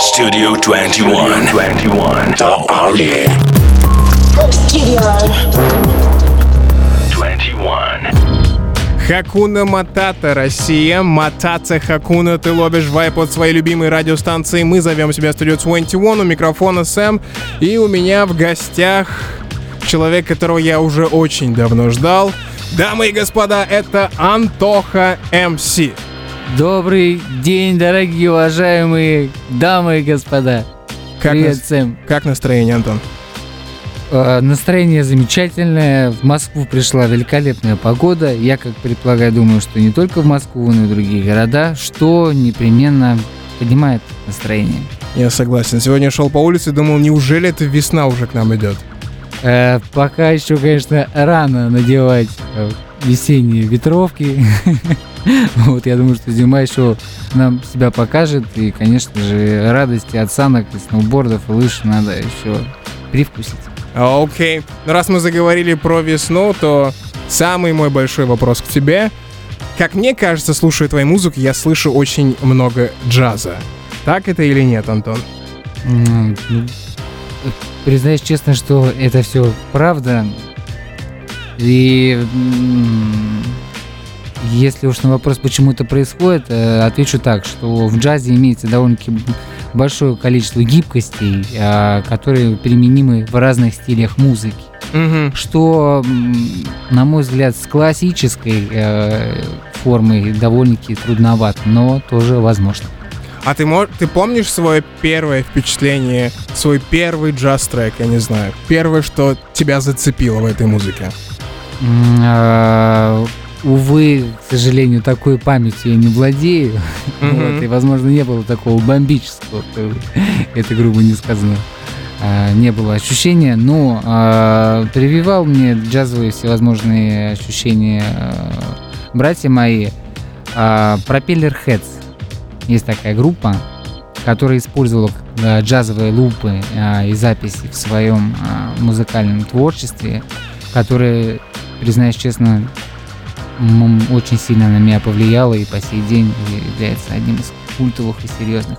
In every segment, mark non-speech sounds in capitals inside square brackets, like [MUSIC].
Studio 21. 21. The Army. Studio. 21. Хакуна Матата, Россия. Матаца Хакуна, ты ловишь вайп от своей любимой радиостанции. Мы зовем себя Studio 21, у микрофона Сэм. И у меня в гостях человек, которого я уже очень давно ждал. Дамы и господа, это Антоха МС. Добрый день, дорогие уважаемые дамы и господа. Как, Привет, нас- Сэм. как настроение, Антон? Э, настроение замечательное. В Москву пришла великолепная погода. Я, как предполагаю, думаю, что не только в Москву, но и в другие города, что непременно поднимает настроение. Я согласен. Сегодня шел по улице и думал, неужели это весна уже к нам идет? Э, пока еще, конечно, рано надевать э, весенние ветровки. [LAUGHS] [LAUGHS] Вот, я думаю, что зима еще нам себя покажет. И, конечно же, радости от санок и сноубордов и лыж надо еще привкусить. Окей. Ну, раз мы заговорили про весну, то самый мой большой вопрос к тебе. Как мне кажется, слушая твою музыку, я слышу очень много джаза. Так это или нет, Антон? Ну, Признаюсь честно, что это все правда. И если уж на вопрос, почему это происходит, э, отвечу так, что в джазе имеется довольно-таки большое количество гибкостей, а, которые применимы в разных стилях музыки. Угу. Что, на мой взгляд, с классической э, формой довольно-таки трудновато, но тоже возможно. А ты, мож- ты помнишь свое первое впечатление, свой первый джаз-трек, я не знаю? Первое, что тебя зацепило в этой музыке? Увы, к сожалению, такой памятью я не владею. [LAUGHS] Мгм. Вот, и, возможно, не было такого бомбического, [LAUGHS] это грубо не сказано. а, Не было ощущения, но а, прививал мне джазовые всевозможные ощущения а, братья мои. А, Propeller Heads. Есть такая группа, которая использовала а, джазовые лупы и записи в своем музыкальном творчестве, которые, признаюсь честно, очень сильно на меня повлияло и по сей день является одним из культовых и серьезных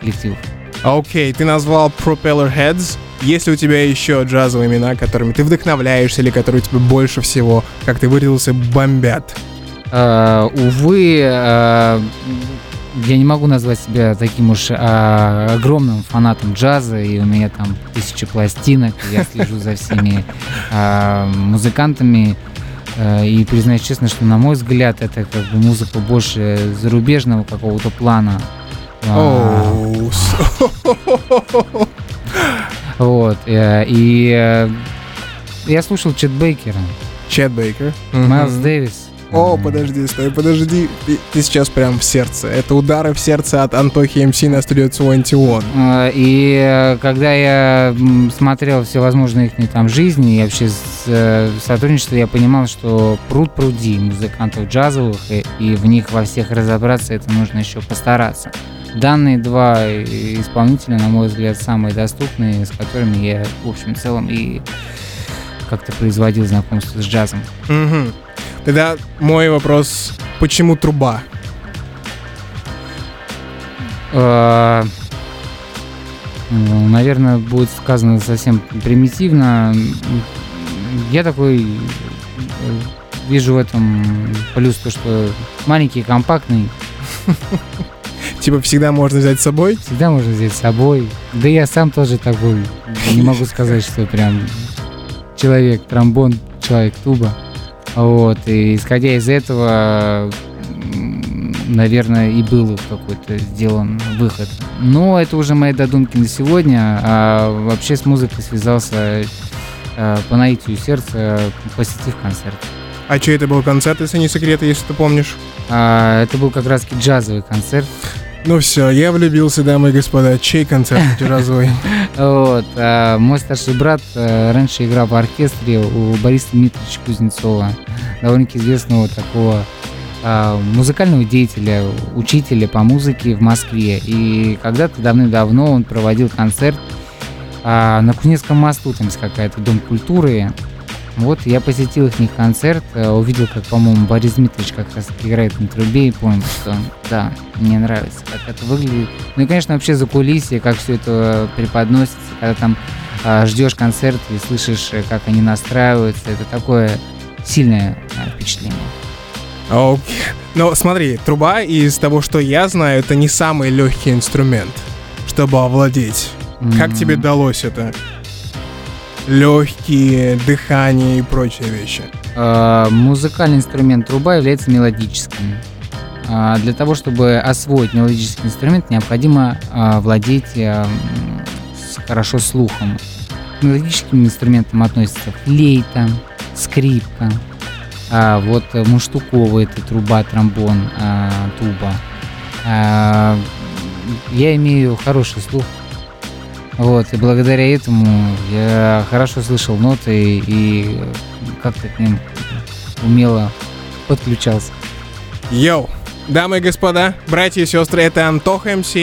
коллективов. Окей, ты назвал Propeller Heads. Есть ли у тебя еще джазовые имена, которыми ты вдохновляешься или которые тебе больше всего, как ты выразился, бомбят? А, увы, а, я не могу назвать себя таким уж а, огромным фанатом джаза, и у меня там тысячи пластинок, я слежу за всеми а, музыкантами. А, И признаюсь честно, что на мой взгляд это как бы музыка больше зарубежного какого-то плана. С- Вот. э, И э, я слушал Чет Бейкера, Чет Бейкер. Майлз. Дэвис. О, подожди, стой, подожди. Ты, ты сейчас прям в сердце. Это удары в сердце от Антохи МС на студию 21. Э, И э, когда я смотрел всевозможные их там жизни и вообще э, сотрудничество, я понимал, что пруд пруди музыкантов джазовых, и, и в них во всех разобраться, это нужно еще постараться. Данные два исполнителя, на мой взгляд, самые доступные, с которыми я, в общем, целом и как-то производил знакомство с джазом. Мгм. Тогда мой вопрос, почему труба? Э, ну, Наверное, будет сказано совсем примитивно. Я такой э, вижу в этом плюс то, что маленький, компактный, [LAUGHS] Типа всегда можно взять с собой? всегда можно взять с собой. Да я сам тоже такой. Не могу сказать, что прям человек тромбон, человек туба. Вот, и исходя из этого, наверное, и был какой-то сделан выход. Но это уже мои додумки на сегодня. А вообще с музыкой связался э, по наитию сердца, посетив концерт. А что это был концерт, если не секрет, если ты помнишь? А, это был как раз джазовый концерт. Ну все, я влюбился, дамы и господа. Чей концерт [LAUGHS] джазовый? Вот. а мой старший брат э, раньше играл в оркестре у Бориса Дмитриевича Кузнецова, довольно-таки известного такого а, музыкального деятеля, учителя по музыке в Москве. И когда-то давным-давно он проводил концерт на Кузнецком мосту, там есть какая-то дом культуры. Вот я посетил их концерт, э, увидел, как, по-моему, Борис Дмитриевич как раз играет на трубе и понял, что да, мне нравится, как это выглядит. Ну и, конечно, вообще за кулисье, как все это преподносится, когда там э, ждешь концерт и слышишь, э, как они настраиваются, это такое сильное э, впечатление. Окей. Но смотри, труба из того, что я знаю, это не самый легкий инструмент, чтобы овладеть. Как М, тебе далось это? Легкие, дыхание и прочие вещи. Э, Музыкальный инструмент труба является мелодическим. А Для того, чтобы освоить мелодический инструмент, необходимо а, владеть с- хорошо слухом. К мелодическим инструментам относятся флейта, скрипка, а, вот э, муштуковая это труба, тромбон, а, туба. А, Я имею хороший слух. Вот, и благодаря этому я хорошо слышал ноты и как-то к ним умело подключался. Йоу, дамы и господа, братья и сестры, это Антоха МС.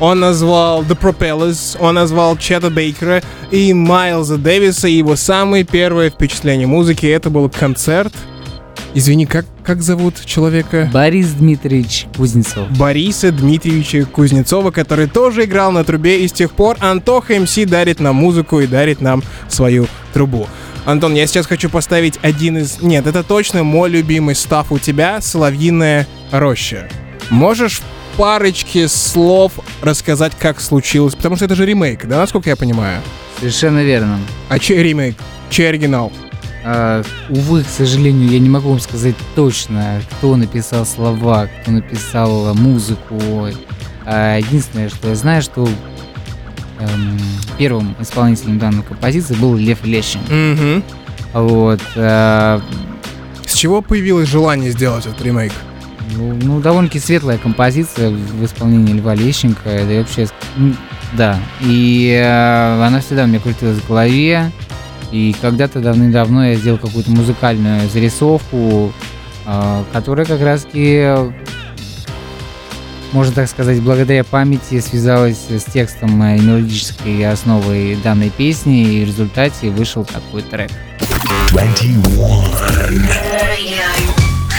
Он назвал The Propellers, он назвал Чета Бейкера и Майлза Дэвиса. И его самое первое впечатление музыки это был концерт. Извини, как, как зовут человека? Борис Дмитриевич Кузнецов. Бориса Дмитриевича Кузнецова, который тоже играл на трубе, и с тех пор Антоха МС дарит нам музыку и дарит нам свою трубу. Антон, я сейчас хочу поставить один из... Нет, это точно мой любимый став у тебя «Соловьиная роща». Можешь парочке слов рассказать, как случилось? Потому что это же ремейк, да, насколько я понимаю? Совершенно верно. А чей ремейк? Чей оригинал? А, увы, к сожалению, я не могу вам сказать точно, кто написал слова, кто написал музыку. А, единственное, что я знаю, что эм, первым исполнителем данной композиции был Лев Лещин. Угу. Вот. а, С чего появилось желание сделать этот ремейк? Ну, ну, довольно-таки светлая композиция в исполнении Льва Лещенко. Это вообще, ну, да. И э, она всегда у меня крутилась в голове. И когда-то давным-давно я сделал какую-то музыкальную зарисовку, э, которая как раз-таки, можно так сказать, благодаря памяти связалась с текстом и мелодической основой данной песни, и в результате вышел такой трек. 21.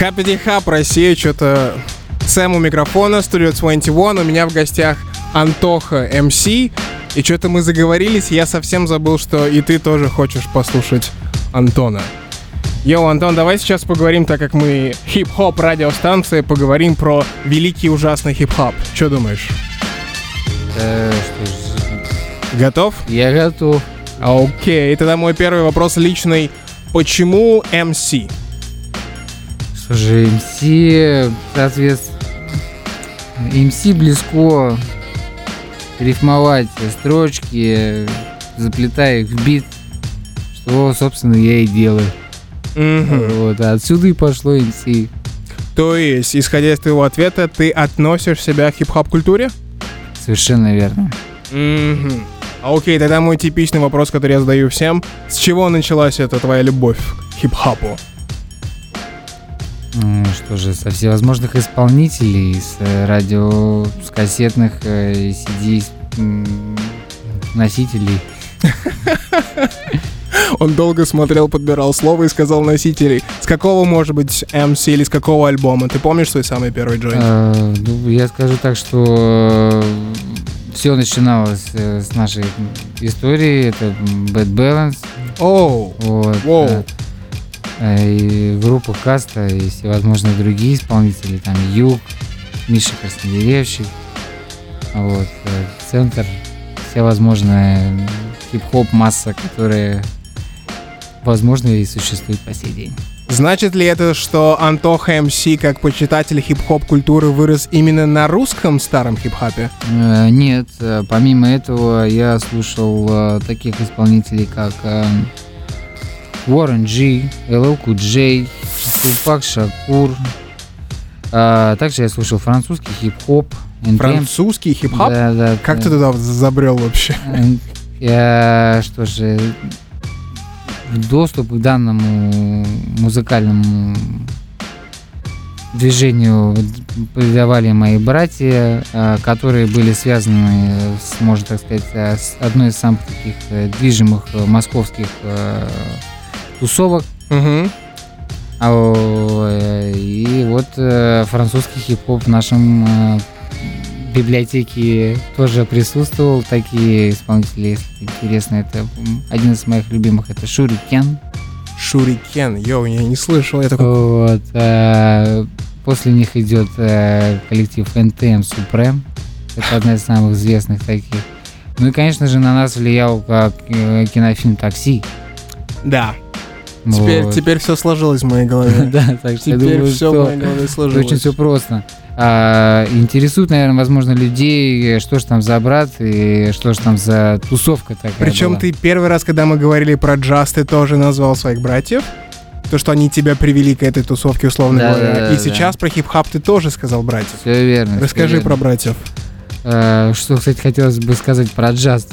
Happy Хаб, Россия, что-то Сэм у микрофона, студио 21, у меня в гостях Антоха МС, и что-то мы заговорились, я совсем забыл, что и ты тоже хочешь послушать Антона. Йоу, Антон, давай сейчас поговорим, так как мы хип-хоп радиостанция, поговорим про великий ужасный хип-хоп. Что думаешь? Э, что ж, Готов? я готов. Окей, тогда мой первый вопрос личный. Почему МС? Слушай, МС, соответственно, МС близко рифмовать строчки, заплетая их в бит, что, собственно, я и делаю. Мгм. Вот, а отсюда и пошло МС. То есть, исходя из твоего ответа, ты относишь себя к хип-хоп культуре? Совершенно верно. А Окей, тогда мой типичный вопрос, который я задаю всем. С чего началась эта твоя любовь к хип-хопу? Что же, со всевозможных исполнителей, с э, радио, с кассетных э, CD носителей. [LAUGHS] Он долго смотрел, подбирал слово и сказал носителей. С какого, может быть, MC или с какого альбома? Ты помнишь свой самый первый джойнт? Э, ну, я скажу так, что все начиналось э, с нашей истории. Это Bad Balance. Оу, Вот, э, э, и группа Каста и всевозможные другие исполнители, там Юг, Миша Краснодеревщик, вот, э, Центр, всевозможная хип-хоп масса, которая возможно и существует по сей день. значит ли это, что Антоха МС, как почитатель хип-хоп культуры, вырос именно на русском старом хип-хопе? Э, Нет, э, помимо этого я слушал э, таких исполнителей, как Warren G, LL Cool J, Тупак Шакур. А, Также я слушал французский хип-хоп. NTM. Французский хип-хоп? Да, да, Как ты туда забрел вообще? Я, что же, доступ к данному музыкальному движению придавали мои братья, э, которые были связаны с, можно так сказать, с одной из самых таких э, движимых э, московских э, тусовок. Мгм. А, И вот э, французский хип-хоп в нашем э, библиотеке тоже присутствовал. Такие исполнители есть интересные. Это один из моих любимых, это Шурикен. Шурикен. Йоу, я не слышал. Я такой... Вот. э, После них идет э, коллектив NTM Supreme. Это одна из самых известных таких. Ну и, конечно же, на нас влиял как кинофильм «Такси». Да. Теперь, Вот. теперь все сложилось в моей голове. [LAUGHS] Да, так что Теперь думаю, все в моей голове очень сложилось. все просто. А, интересует, наверное, возможно, людей, что же там за брат и что же там за тусовка такая Причем была. ты первый раз, когда мы говорили про джаз, ты тоже назвал своих братьев. То, что они тебя привели к этой тусовке, условно Да, говоря. да, И да, сейчас про хип-хоп ты тоже сказал братьев. Все верно. Расскажи верно. про братьев. А, что, кстати, хотелось бы сказать про джаз.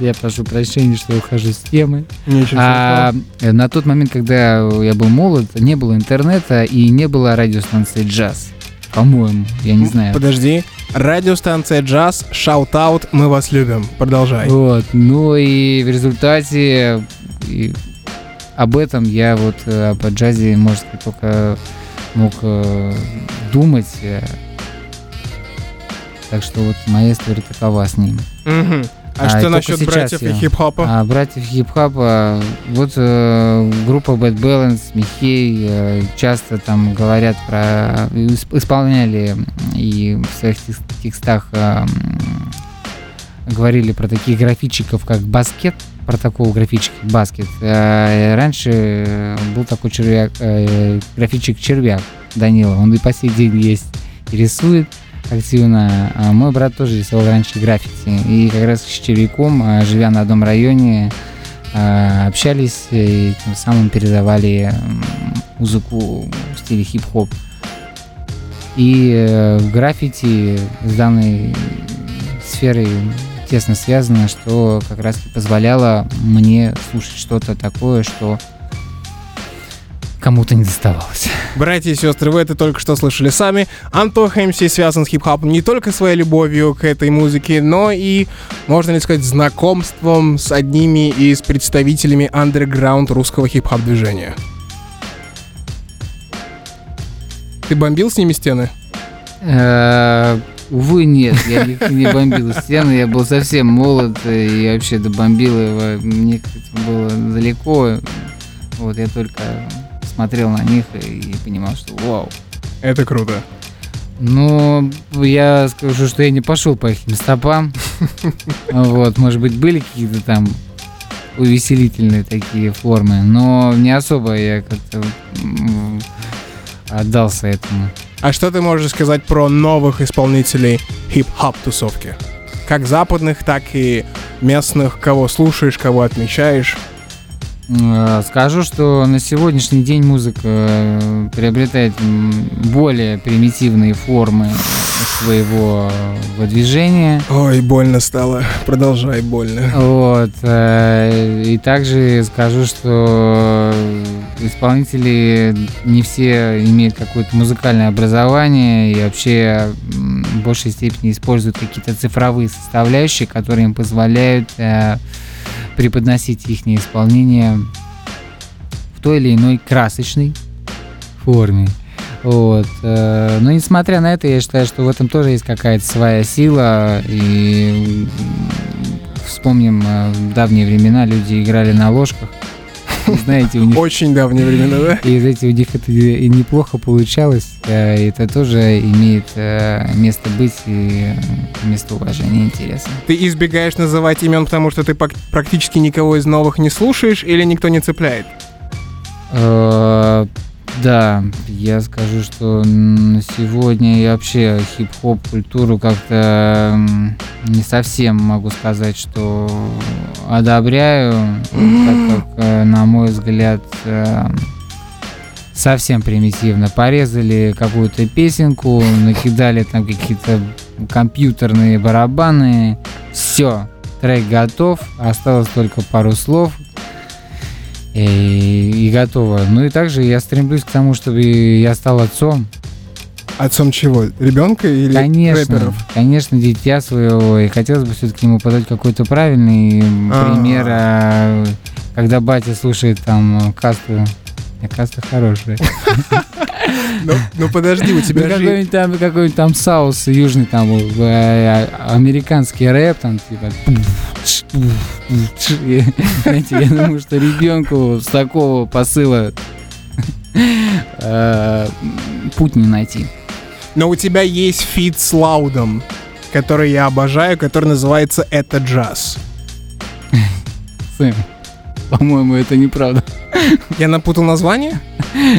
Я прошу прощения, что я ухожу с темы. Ничего А, э, на тот момент, когда я был молод, не было интернета и не было радиостанции джаз. По-моему, я не знаю. Подожди. Радиостанция джаз, shout-out, мы вас любим. Продолжай. Вот, ну и в результате и об этом я вот э, об джазе, может только мог э, думать. Так что вот моя история такова с ним. А, А, что насчет братьев и хип-хопа? А братьев хип-хапа, вот э, группа Bad Balance, Михей э, часто там говорят про... исп- исполняли и в своих текс- текстах э, говорили про таких графичиков, как Баскет, про такого графичика Баскет. Э, раньше был такой червяк, э, графичик Червяк Данила, он и по сей день есть и рисует активно. А мой брат тоже рисовал раньше граффити. И как раз с Червяком, а, живя на одном районе, а, общались и тем самым передавали музыку в стиле хип-хоп. И э, в граффити с данной сферой тесно связано, что как раз позволяло мне слушать что-то такое, что кому-то не доставалось. Братья и сестры, вы это только что слышали сами. Антоха МС связан с хип-хопом не только своей любовью к этой музыке, но и, можно ли сказать, знакомством с одними из представителями андерграунд русского хип-хоп движения. Ты бомбил с ними стены? Э, Увы, нет, я не, бомбил стены, я был совсем молод и вообще добомбил его, мне было далеко. Вот я только смотрел на них и понимал, что вау. Это круто. Ну, я скажу, что я не пошел по их стопам. [LAUGHS] Вот, может быть, были какие-то там увеселительные такие формы, но не особо я как-то отдался этому. А что ты можешь сказать про новых исполнителей хип-хоп тусовки? Как западных, так и местных, кого слушаешь, кого отмечаешь. Э, Скажу, что на сегодняшний день музыка э, приобретает более примитивные формы своего выдвижения. Ой, больно стало. Продолжай, больно. Вот. э, И также скажу, что исполнители не все имеют какое-то музыкальное образование и вообще в большей степени используют какие-то цифровые составляющие, которые им позволяют преподносить их исполнение в той или иной красочной форме. Вот. э, Но несмотря на это, я считаю, что в этом тоже есть какая-то своя сила. И вспомним э, в давние времена, люди играли на ложках. Знаете, у них Очень давние времена, да? и, знаете, у них это и неплохо получалось. э, Это тоже имеет э, место быть и э, место уважения интересно. Ты избегаешь называть имен, потому что ты практически никого из новых не слушаешь или никто не цепляет? Да, я скажу, что на сегодня я вообще хип-хоп культуру как-то не совсем могу сказать, что одобряю, так как, э, на мой взгляд, э, совсем примитивно. Порезали какую-то песенку, накидали там какие-то компьютерные барабаны, все, трек готов, осталось только пару слов, и, и готово. Ну и также я стремлюсь к тому, чтобы я стал отцом. Отцом чего? Ребенка или Конечно, рэперов? конечно, дитя своего. И хотелось бы все-таки ему подать какой-то правильный А. пример, а, когда батя слушает там касту. Каста хорошая. [LAUGHS] Ну, ну подожди, у тебя же... какой-нибудь там, какой-нибудь там саус южный, там, э, американский рэп, там, типа... Знаете, я думаю, что ребенку с такого посыла э, путь не найти. Но у тебя есть feat с Лаудом, который я обожаю, который называется «Это джаз». Сэм, по-моему, это неправда. Я напутал название?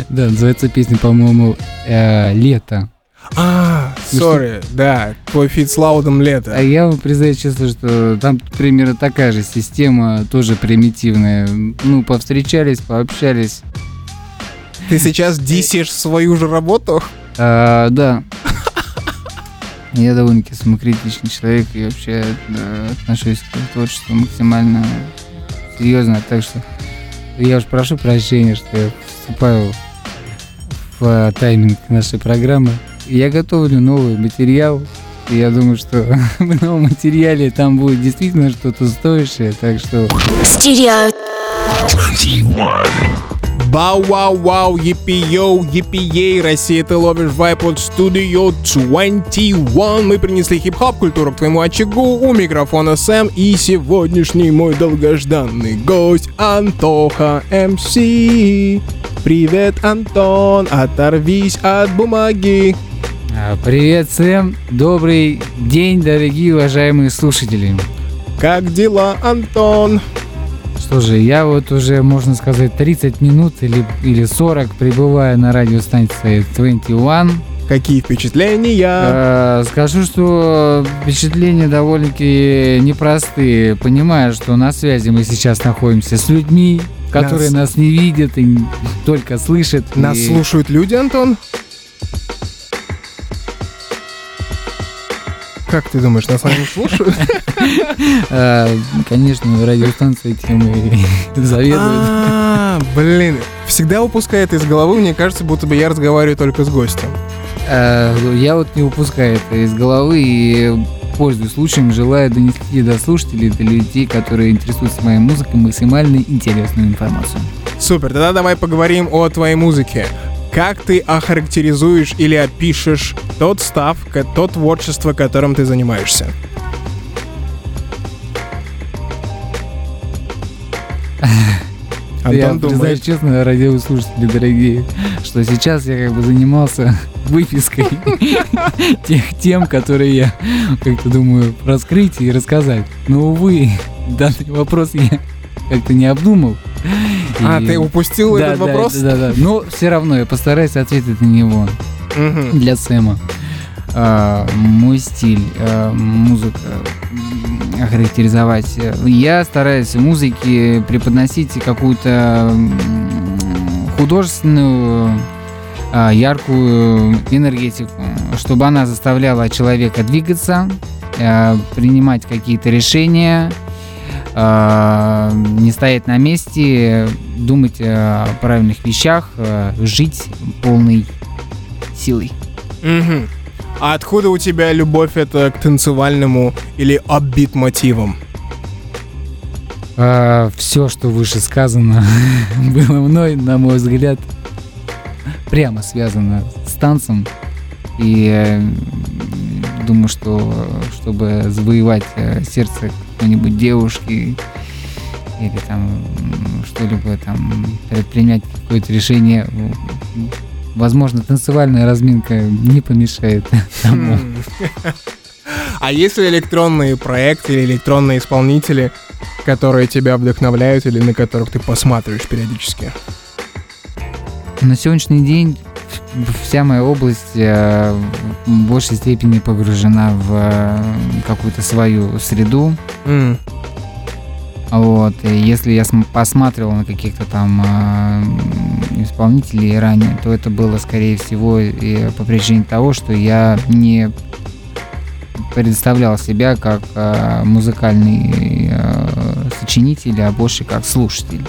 Да, называется песня, по-моему, э, «Лето». А, Ну sorry, да, твой feat с Лаудом А «Лето». я вам признаюсь честно, что там примерно такая же система, тоже примитивная. Ну, повстречались, пообщались. Ты сейчас дисишь свою же работу? А, да. Я довольно-таки самокритичный человек и вообще отношусь к творчеству максимально серьезно, так что я уж прошу прощения, что я вступаю в а, тайминг нашей программы. Я готовлю новый материал, и я думаю, что [LAUGHS] в новом материале там будет действительно что-то стоящее, так что Studio 21. Бау-вау-вау, епи-йоу, епи-ей, Россия, ты ловишь вайп от студио 21. Мы принесли хип-хоп культуру к твоему очагу, у микрофона Сэм и сегодняшний мой долгожданный гость Антоха МС. Привет, Антон, оторвись от бумаги. а, привет, Сэм, добрый день, дорогие уважаемые слушатели. Как дела, Антон? Что же, я вот уже, можно сказать, 30 минут или, или 40 пребываю на радиостанции 21. Какие впечатления? Э, скажу, что впечатления довольно-таки непростые. Понимаю, что на связи мы сейчас находимся с людьми, которые Нас- нас, не видят и только слышат. Нас И, слушают люди, Антон? Как ты думаешь, нас они слушают? э, конечно, радиостанция темы заведует. А, блин, всегда упускает из головы, мне кажется, будто бы я разговариваю только с гостем. Э, Я вот не упускаю это из головы и пользуясь случаем, желаю донести до слушателей, до людей, которые интересуются моей музыкой, максимально интересную информацию. Супер, тогда давай поговорим о твоей музыке. Как ты охарактеризуешь или опишешь тот став, то творчество, которым ты занимаешься? я Антон признаюсь думает. честно, радиослушатели дорогие, что сейчас я как бы занимался [LAUGHS] выпиской [LAUGHS] тех тем, которые я как-то думаю раскрыть и рассказать. Но, увы, данный вопрос я как-то не обдумал. А, ты упустил Да, этот да, вопрос? Да, да, Но все равно я постараюсь ответить на него Мгм. для Сэма. А, мой стиль, а, музыка м, охарактеризовать. Я стараюсь в музыке преподносить какую-то художественную а, яркую энергетику, чтобы она заставляла человека двигаться, а, принимать какие-то решения, не стоять на месте, думать о правильных вещах, а, жить полной силой. Мгм. А откуда у тебя любовь это к танцевальному или оббит мотивам? все, что выше сказано, [LAUGHS] было мной, на мой взгляд, прямо связано с танцем. И э, думаю, что чтобы завоевать э, сердце какой-нибудь девушки или там что-либо там предпринять какое-то решение, возможно, танцевальная разминка не помешает тому. А есть ли электронные проекты или электронные исполнители, которые тебя вдохновляют или на которых ты посматриваешь периодически? На сегодняшний день вся моя область э, в большей степени погружена в э, какую-то свою среду. М. Вот. И если я см- посматривал на каких-то там э, исполнителей ранее, то это было, скорее всего, и по причине того, что я не представлял себя как э, музыкальный э, сочинитель, а больше как слушатель.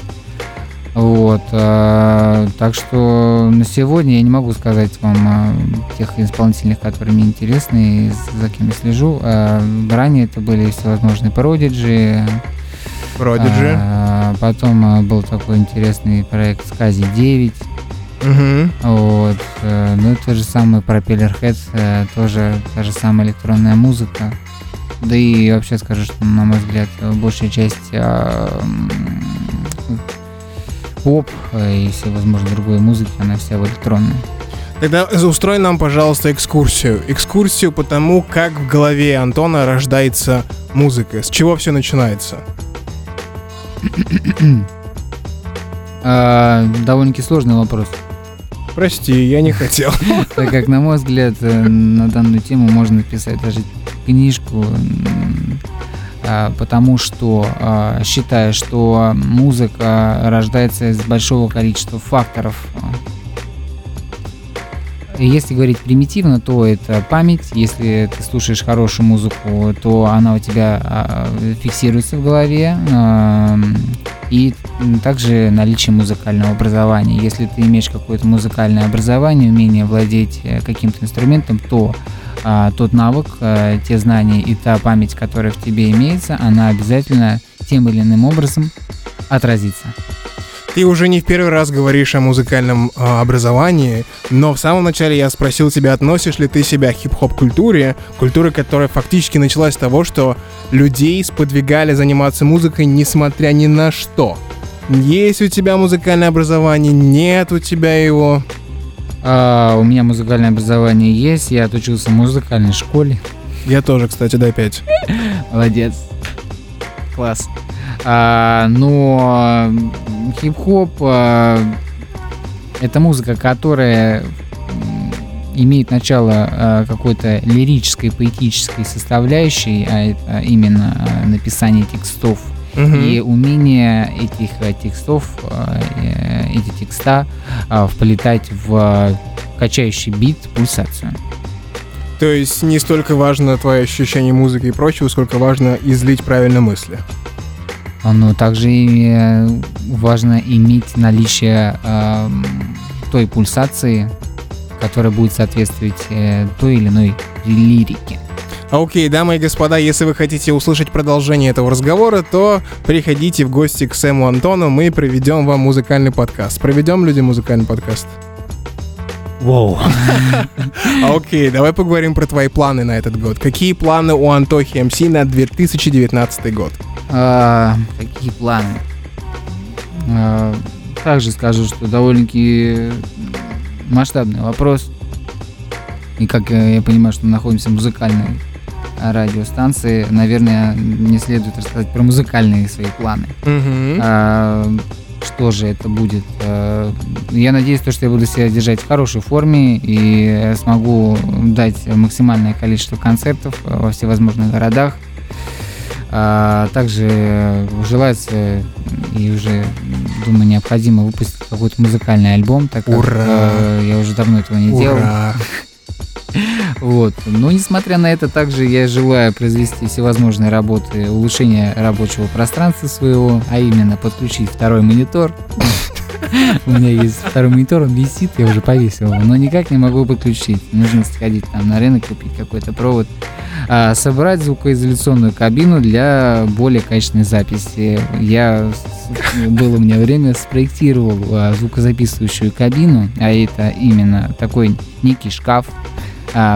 Вот, э, так что на сегодня я не могу сказать вам э, тех исполнителей, которые мне интересны и за кем я слежу. Э, ранее это были всевозможные Prodigy, Продиджи. а, потом э, был такой интересный проект Скази 9. Мгм. Вот. э, Ну, это же самый Propeller Heads, э, тоже та же самая электронная музыка. Да и вообще скажу, что, на мой взгляд, э, большая часть поп э, и всевозможной другой музыки, она вся в электронной. Тогда устрой нам, пожалуйста, экскурсию. Экскурсию по тому, как в голове Антона рождается музыка. С чего все начинается? А, довольно-таки сложный вопрос. Прости, я не хотел. [LAUGHS] Так как, на мой взгляд, э, на данную тему можно написать даже книжку, потому что а, считаю, что музыка рождается из большого количества факторов. Если говорить примитивно, то это память. Если ты слушаешь хорошую музыку, то она у тебя а, фиксируется в голове. И также наличие музыкального образования. Если ты имеешь какое-то музыкальное образование, умение владеть э, каким-то инструментом, то а, тот навык, а, те знания и та память, которая в тебе имеется, она обязательно тем или иным образом отразится. Ты уже не в первый раз говоришь о музыкальном а, образовании, но в самом начале я спросил тебя, относишь ли ты себя к хип-хоп культуре, культуре, которая фактически началась с того, что людей сподвигали заниматься музыкой, несмотря ни на что. Есть у тебя музыкальное образование, нет у тебя его. А, у меня музыкальное образование есть, я отучился в музыкальной школе. Я тоже, кстати, дай пять. [LAUGHS] Молодец. Класс. А, но хип-хоп а, это музыка, которая имеет начало а, какой-то лирической, поэтической составляющей, а это именно а, написание текстов Мгм. и умение этих э, текстов, э, э, эти текста а, вплетать в качающий бит, пульсацию. То есть не столько важно твое ощущение музыки и прочего, сколько важно излить правильно мысли. А, Но также э, важно иметь наличие ам, той пульсации, которая будет соответствовать э, той или иной лирике. Окей, дамы и господа, если вы хотите услышать продолжение этого разговора, то приходите в гости к Сэму Антону, мы проведем вам музыкальный подкаст. Проведем люди музыкальный подкаст? Whoa. [LAUGHS] Окей, давай поговорим про твои планы на этот год. Какие планы у Антохи МС на 2019 год? А, какие планы? А, также скажу, что довольно-таки масштабный вопрос. И как я понимаю, что мы находимся в музыкальной радиостанции, наверное, не следует рассказать про музыкальные свои планы. Мгм. А, что же это будет? А, Я надеюсь, то, что я буду себя держать в хорошей форме и смогу дать максимальное количество концертов э, во всевозможных городах. А, Также желается и уже, думаю, необходимо выпустить какой-то музыкальный альбом, так как Ура! я уже давно этого не делал. Вот. Но несмотря на это, также я желаю произвести всевозможные работы, улучшения рабочего пространства своего, а именно подключить второй монитор. У меня есть второй монитор, он висит, я уже повесил его, но никак не могу подключить. Нужно сходить там на рынок, купить какой-то провод. А, собрать звукоизоляционную кабину для более качественной записи. Я было у меня время спроектировал а, звукозаписывающую кабину, а это именно такой некий шкаф,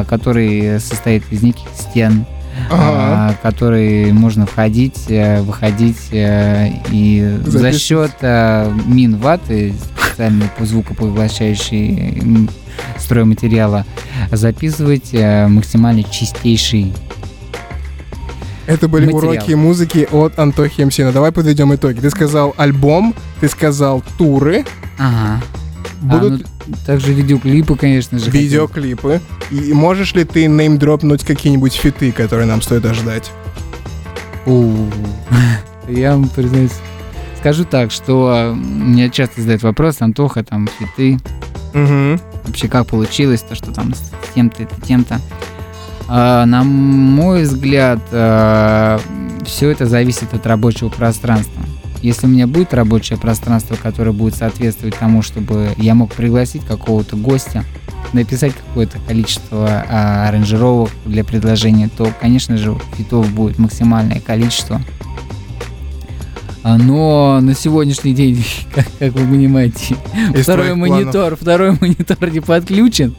который состоит из неких стен, Ага. а, который можно входить, э, выходить э, и за Записывать. счет э, мин ваты, специальной по- звукопоглощающей стройматериала, записывать максимально чистейший. Это были Материал. уроки музыки от Антохи МС. Ну, давай подведем итоги. Ты сказал альбом, ты сказал туры, Ага. будут ну, также видеоклипы, конечно же. видеоклипы. И можешь ли ты неймдропнуть какие-нибудь фиты, которые нам стоит ожидать? У, Я вам признаюсь. Скажу так, что меня часто задают вопрос, Антоха, там, хиты, Угу. вообще как получилось, то, что там с тем-то, это тем-то. А, на мой взгляд, все это зависит от рабочего пространства. Если у меня будет рабочее пространство, которое будет соответствовать тому, чтобы я мог пригласить какого-то гостя, написать какое-то количество а, аранжировок для предложения, то, конечно же, фитов будет максимальное количество. А, Но на сегодняшний день, [LAUGHS] как, как вы понимаете, [LAUGHS] Из второй твоих планов. монитор, второй монитор не подключен.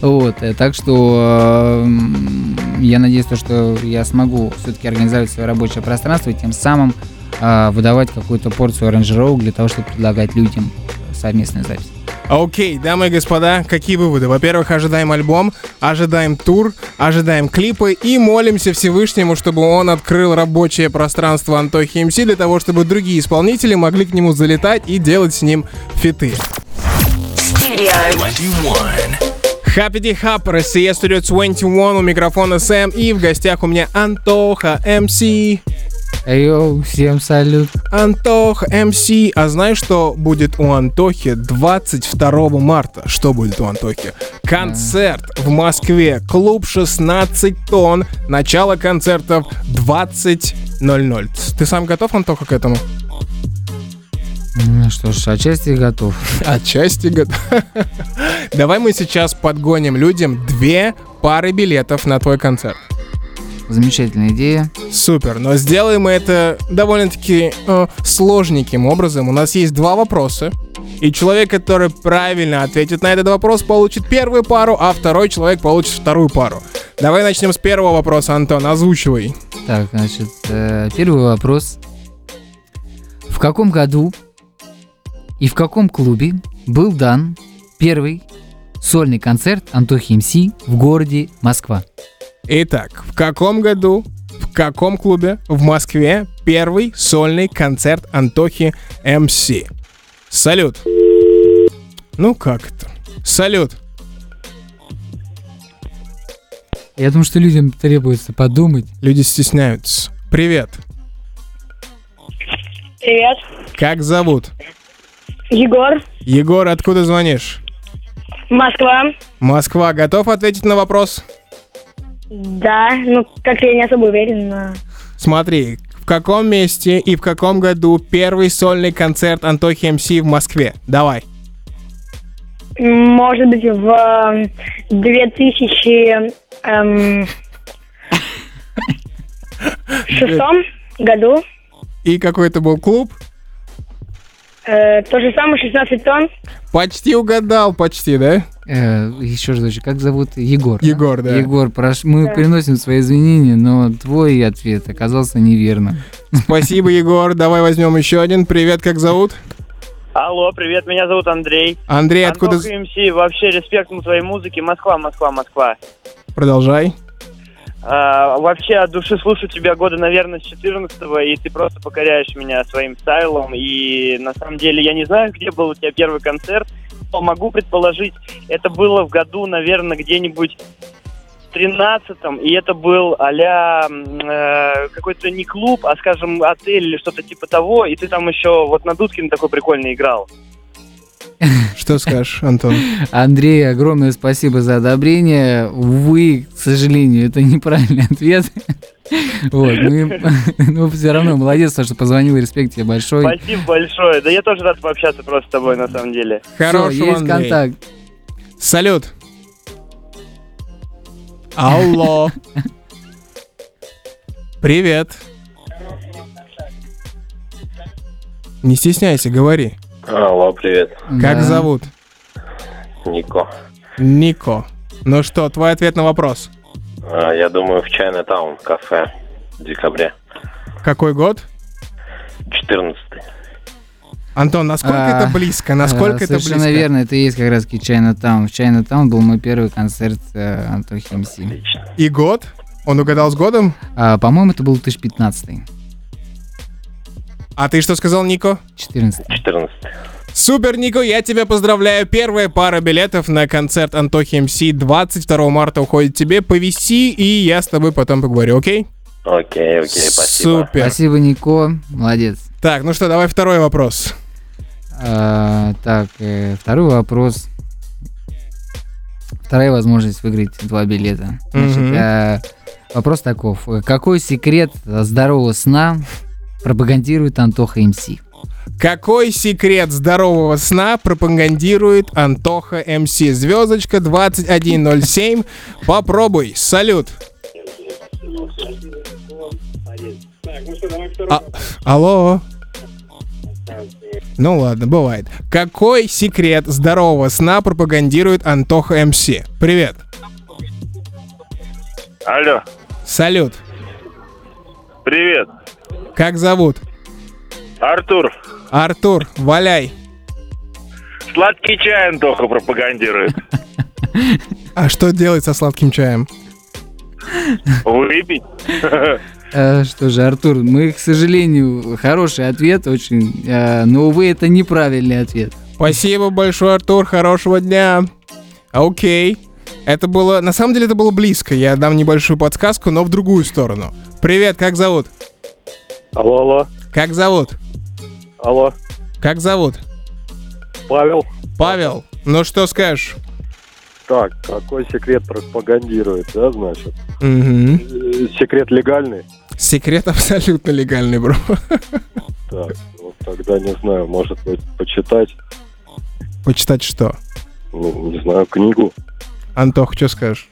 Вот, э, так что м, я надеюсь, то, что я смогу все-таки организовать свое рабочее пространство и тем самым а, выдавать какую-то порцию аранжировок для того, чтобы предлагать людям совместную запись. Окей, дамы и господа, какие выводы? Во-первых, ожидаем альбом, ожидаем тур, ожидаем клипы и молимся Всевышнему, чтобы он открыл рабочее пространство Антохи МС для того, чтобы другие исполнители могли к нему залетать и делать с ним фиты. Studio. 21. Happy Day Hub, Россия Studio 21, у микрофона Сэм и в гостях у меня Антоха МС. Йоу, всем салют. Антоха МС. А знаешь, что будет у Антохи 22 марта? Что будет у Антохи? Концерт в Москве. Клуб 16 тонн. Начало концертов 20.00. Ты сам готов, Антоха, к этому? Ну что ж, отчасти готов. [LAUGHS] Отчасти готов. [LAUGHS] Давай мы сейчас подгоним людям две пары билетов на твой концерт. Замечательная идея. Супер, но сделаем мы это довольно-таки э, сложненьким образом. У нас есть два вопроса, и человек, который правильно ответит на этот вопрос, получит первую пару, а второй человек получит вторую пару. Давай начнем с первого вопроса, Антон, озвучивай. Так, значит, э, первый вопрос. В каком году и в каком клубе был дан первый сольный концерт Антохи МС в городе Москва? Итак, в каком году, в каком клубе в Москве первый сольный концерт Антохи МС? Салют. Ну как это? Салют. Я думаю, что людям требуется подумать. Люди стесняются. Привет. Привет, Как зовут? Егор, Егор, откуда звонишь? Москва. Москва, готов ответить на вопрос? Да, ну как-то я не особо уверен, но... Смотри, в каком месте и в каком году первый сольный концерт Антохи МС в Москве? Давай. Может быть, в э, 2000... эм, шестом году. И какой это был клуб? Э, то же самое, 16 тонн. Почти угадал, почти, да? Э, еще раз, как зовут? Егор. да? Егор, да. Егор, прош- мы приносим свои извинения, но твой ответ оказался неверным. Спасибо, Егор. Давай возьмем еще один. Привет, как зовут? Алло, привет, меня зовут Андрей. Андрей, откуда... Антох МС, вообще респект на твоей музыке. Москва, Москва, Москва. Продолжай. А, вообще от души слушаю тебя года, наверное, с 14 и ты просто покоряешь меня своим стайлом. И на самом деле я не знаю, где был у тебя первый концерт, могу предположить, это было в году, наверное, где-нибудь в 13-м, и это был м, э, какой-то не клуб, а, скажем, отель или что-то типа того, и ты там еще вот на Дудкин такой прикольный играл. Что скажешь, Антон? Андрей, огромное спасибо за одобрение. Увы, к сожалению, это неправильный [LAUGHS] ответ. Вот, мы, ну, [LAUGHS] все равно молодец, то, что позвонил, респект тебе большой. Спасибо большое. Да я тоже рад пообщаться просто с тобой, на самом деле. Хорошего, есть Андрей. контакт. Салют. Алло. [LAUGHS] Привет. Не стесняйся, говори. Алло, привет. Как Да. зовут? Нико. Нико. Ну что, твой ответ на вопрос? А, Я думаю, в Чайна-таун кафе в декабре. Какой год? 14 Антон, насколько А, это близко? Насколько А, это Совершенно близко? верно, это и есть как раз таки Чайна-таун. В Чайна-таун был мой первый концерт э, Антохи МС. Отлично. И год? Он угадал с годом? А, по-моему, это был 2015 А ты что сказал, Нико? 14 14 Супер, Нико, я тебя поздравляю. Первая пара билетов на концерт Антохи МС 22 марта уходит тебе. Повиси, и я с тобой потом поговорю, окей? Окей, окей, спасибо. Супер. Спасибо, Нико. Молодец. Так, ну что, давай второй вопрос. А, так, э, второй вопрос. Вторая возможность выиграть два билета. Значит, Мгм. э, вопрос таков. Какой секрет здорового сна пропагандирует Антоха МС. Какой секрет здорового сна пропагандирует Антоха МС? Звездочка 2107. Попробуй. Салют. А- алло. Ну ладно, бывает. Какой секрет здорового сна пропагандирует Антоха МС? Привет. Алло, Салют. привет. Как зовут? Артур, Артур, валяй. сладкий чай Антоха пропагандирует. А что делать со сладким чаем? Выпить? Э, Что же, Артур, мы, к сожалению, хороший ответ очень, э, но, увы, это неправильный ответ. Спасибо большое, Артур. Хорошего дня. Окей. Это было... На самом деле это было близко. Я дам небольшую подсказку, но в другую сторону. Привет, как зовут? Алло, алло, Как зовут? алло, Как зовут? Павел. Павел. Ну что скажешь? Так, какой секрет пропагандирует, да, значит? Э, Секрет легальный? Секрет абсолютно легальный, бро. Так, вот тогда не знаю, может быть, почитать, Почитать что? ну, не знаю, книгу. Антох, что скажешь?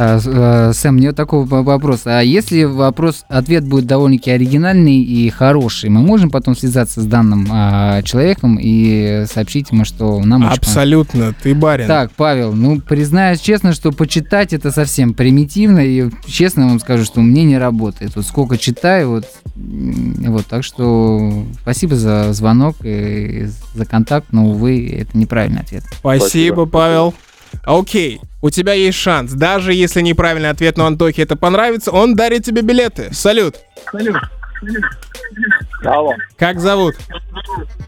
А, а, Сэм, мне такой вопрос. А если вопрос, ответ будет довольно-таки оригинальный и хороший, мы можем потом связаться с данным а, человеком и сообщить ему, что нам очень Абсолютно. Ты барин. Так, Павел, ну признаюсь честно, что почитать это совсем примитивно, и честно вам скажу, что мне не работает. Вот сколько читаю, вот, вот так что спасибо за звонок и за контакт, но, увы, это неправильный ответ. Спасибо, Спасибо. Павел. Окей, у тебя есть шанс. Даже если неправильный ответ, но Антохе это понравится, он дарит тебе билеты. Салют. Алло, Как зовут?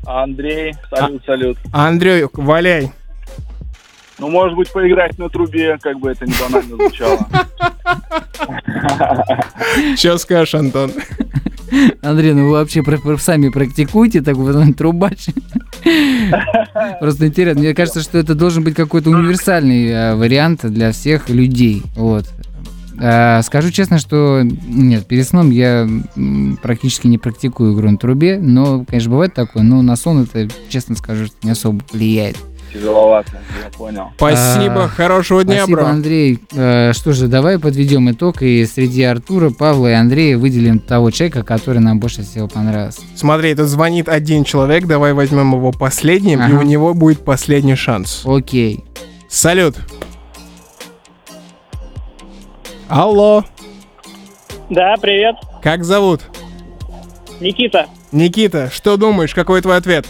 Андрей, салют, салют. Андрей, валяй. Ну, может быть, поиграть на трубе, как бы это не банально звучало. [LAUGHS] Что скажешь, Антон? [LAUGHS] Андрей, ну вы вообще сами практикуйте, так вот трубач. [LAUGHS] Просто интересно, мне кажется, что это должен быть какой-то универсальный э, вариант для всех людей. Вот. А, Скажу честно, что нет, перед сном я практически не практикую игру на трубе, но, конечно, бывает такое, но на сон это, честно скажу, что не особо влияет. Тяжеловато, я понял. Спасибо, А, хорошего дня, Спасибо, бро. Андрей. Э, Что же, давай подведем итог и среди Артура, Павла и Андрея выделим того человека, который нам больше всего понравился. Смотри, тут звонит один человек, давай возьмем его последним, и Ага. у него будет последний шанс. Окей. Салют. Алло, Да, привет. как зовут? Никита. Никита, что думаешь, какой твой ответ?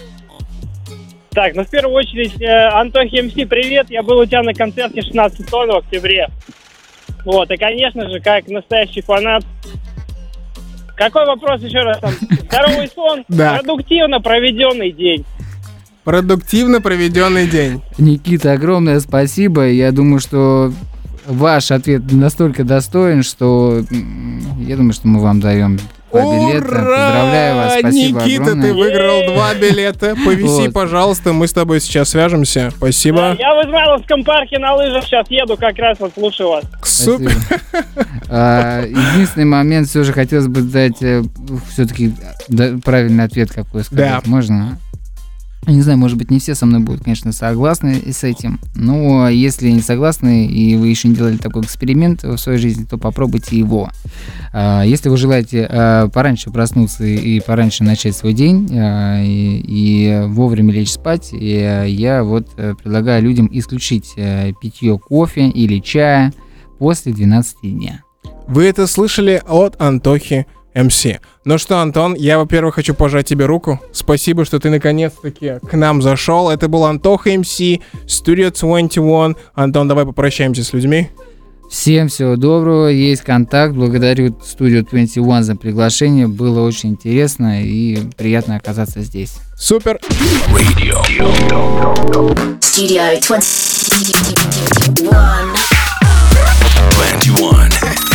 Так, ну в первую очередь, э, Антохи МС, привет. Я был у тебя на концерте 16 в октябре. Вот, и, конечно же, как настоящий фанат. Какой вопрос еще раз там? [LAUGHS] Здоровый сон, Да. продуктивно проведенный день. Продуктивно проведенный день. Никита, огромное спасибо. Я думаю, что ваш ответ настолько достоин, что м, я думаю, что мы вам даем два билета. Поздравляю вас, спасибо Никита, ты огромное. выиграл два билета. Повиси, Вот. пожалуйста, мы с тобой сейчас свяжемся. Спасибо. Я в Измайловском парке на лыжах сейчас еду, как раз вот слушаю вас. Супер. А, единственный момент, все же хотелось бы дать все-таки правильный ответ какой сказать. Да. Можно? Не знаю, может быть, не все со мной будут, конечно, согласны с этим. Но если не согласны, и вы еще не делали такой эксперимент в своей жизни, то попробуйте его. А, Если вы желаете а, пораньше проснуться и пораньше начать свой день, а, и, и вовремя лечь спать, я вот э, предлагаю людям исключить э, питье кофе или чая после 12 дня. Вы это слышали от Антохи МС. Ну что, Антон, я, во-первых, хочу пожать тебе руку. Спасибо, что ты наконец-таки к нам зашел. Это был Антоха МС, Studio 21. Антон, давай попрощаемся с людьми. Всем всего доброго, есть контакт. Благодарю студию 21 за приглашение. Было очень интересно и приятно оказаться здесь. Супер. Studio 21.